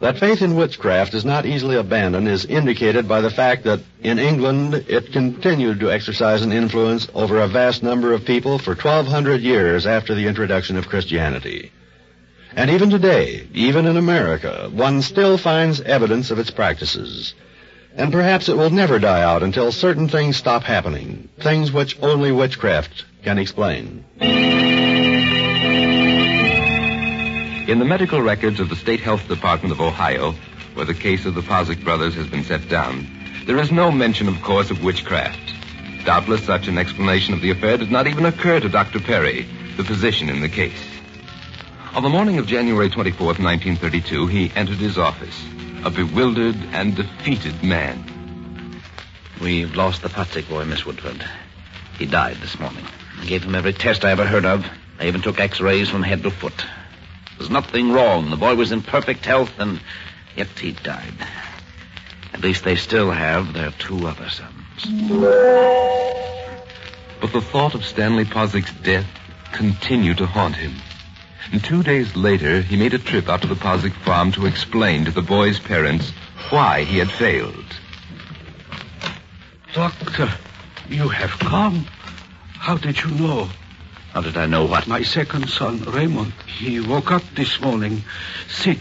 That faith in witchcraft is not easily abandoned is indicated by the fact that in England it continued to exercise an influence over a vast number of people for 1200 years after the introduction of Christianity. And even today, even in America, one still finds evidence of its practices. And perhaps it will never die out until certain things stop happening, things which only witchcraft can explain. In the medical records of the State Health Department of Ohio, where the case of the Posick brothers has been set down, there is no mention, of course, of witchcraft. Doubtless such an explanation of the affair did not even occur to Dr. Perry, the physician in the case. On the morning of January 24th, 1932, he entered his office, a bewildered and defeated man. We've lost the Posick boy, Miss Woodford. He died this morning. I gave him every test I ever heard of. I even took x-rays from head to foot. There's nothing wrong. The boy was in perfect health, and yet he died. At least they still have their two other sons. But the thought of Stanley Posick's death continued to haunt him. And two days later, he made a trip out to the Posick farm to explain to the boy's parents why he had failed. Doctor, you have come. How did you know? How did I know what? My second son, Raymond, he woke up this morning, sick,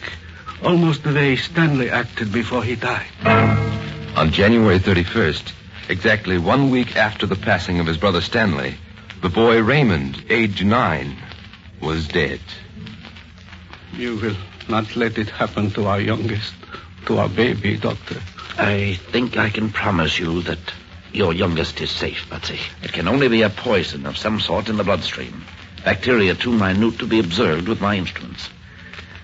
almost the way Stanley acted before he died. On January 31st, exactly one week after the passing of his brother Stanley, the boy Raymond, age nine, was dead. You will not let it happen to our youngest, to our baby, Doctor. I think I can promise you that your youngest is safe, Patsy. It can only be a poison of some sort in the bloodstream. Bacteria too minute to be observed with my instruments.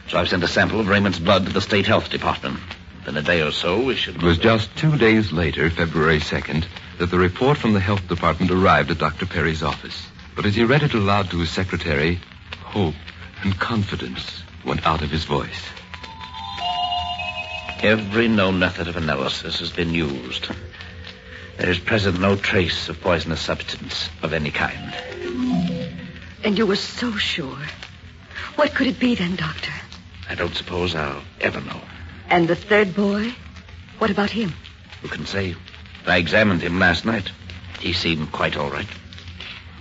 So I've sent a sample of Raymond's blood to the State Health Department. In a day or so, we should... It was just two days later, February 2nd, that the report from the Health Department arrived at Dr. Perry's office. But as he read it aloud to his secretary, hope and confidence went out of his voice. Every known method of analysis has been used. There is present no trace of poisonous substance of any kind. And you were so sure. What could it be then, Doctor? I don't suppose I'll ever know. And the third boy? What about him? Who can say? I examined him last night. He seemed quite all right.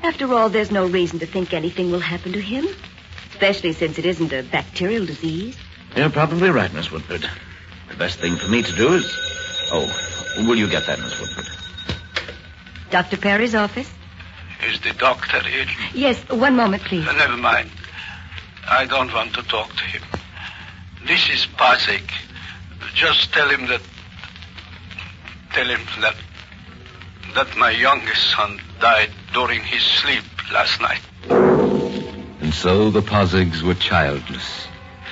After all, there's no reason to think anything will happen to him. Especially since it isn't a bacterial disease. You're probably right, Miss Woodford. The best thing for me to do is. Oh, will you get that, Miss Woodford? Dr. Perry's office? Is the doctor in? Yes, one moment, please. Uh, never mind. I don't want to talk to him. This is Pasek. Just tell him that. Tell him that. That my youngest son died during his sleep last night. And so the Posicks were childless.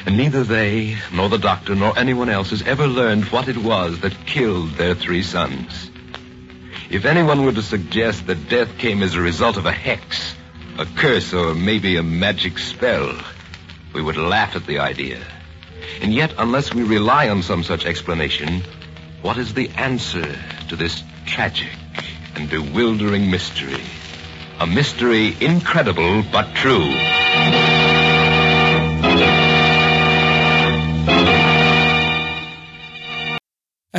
And neither they, nor the doctor, nor anyone else has ever learned what it was that killed their three sons. If anyone were to suggest that death came as a result of a hex, a curse, or maybe a magic spell, we would laugh at the idea. And yet, unless we rely on some such explanation, what is the answer to this tragic and bewildering mystery? A mystery incredible but true.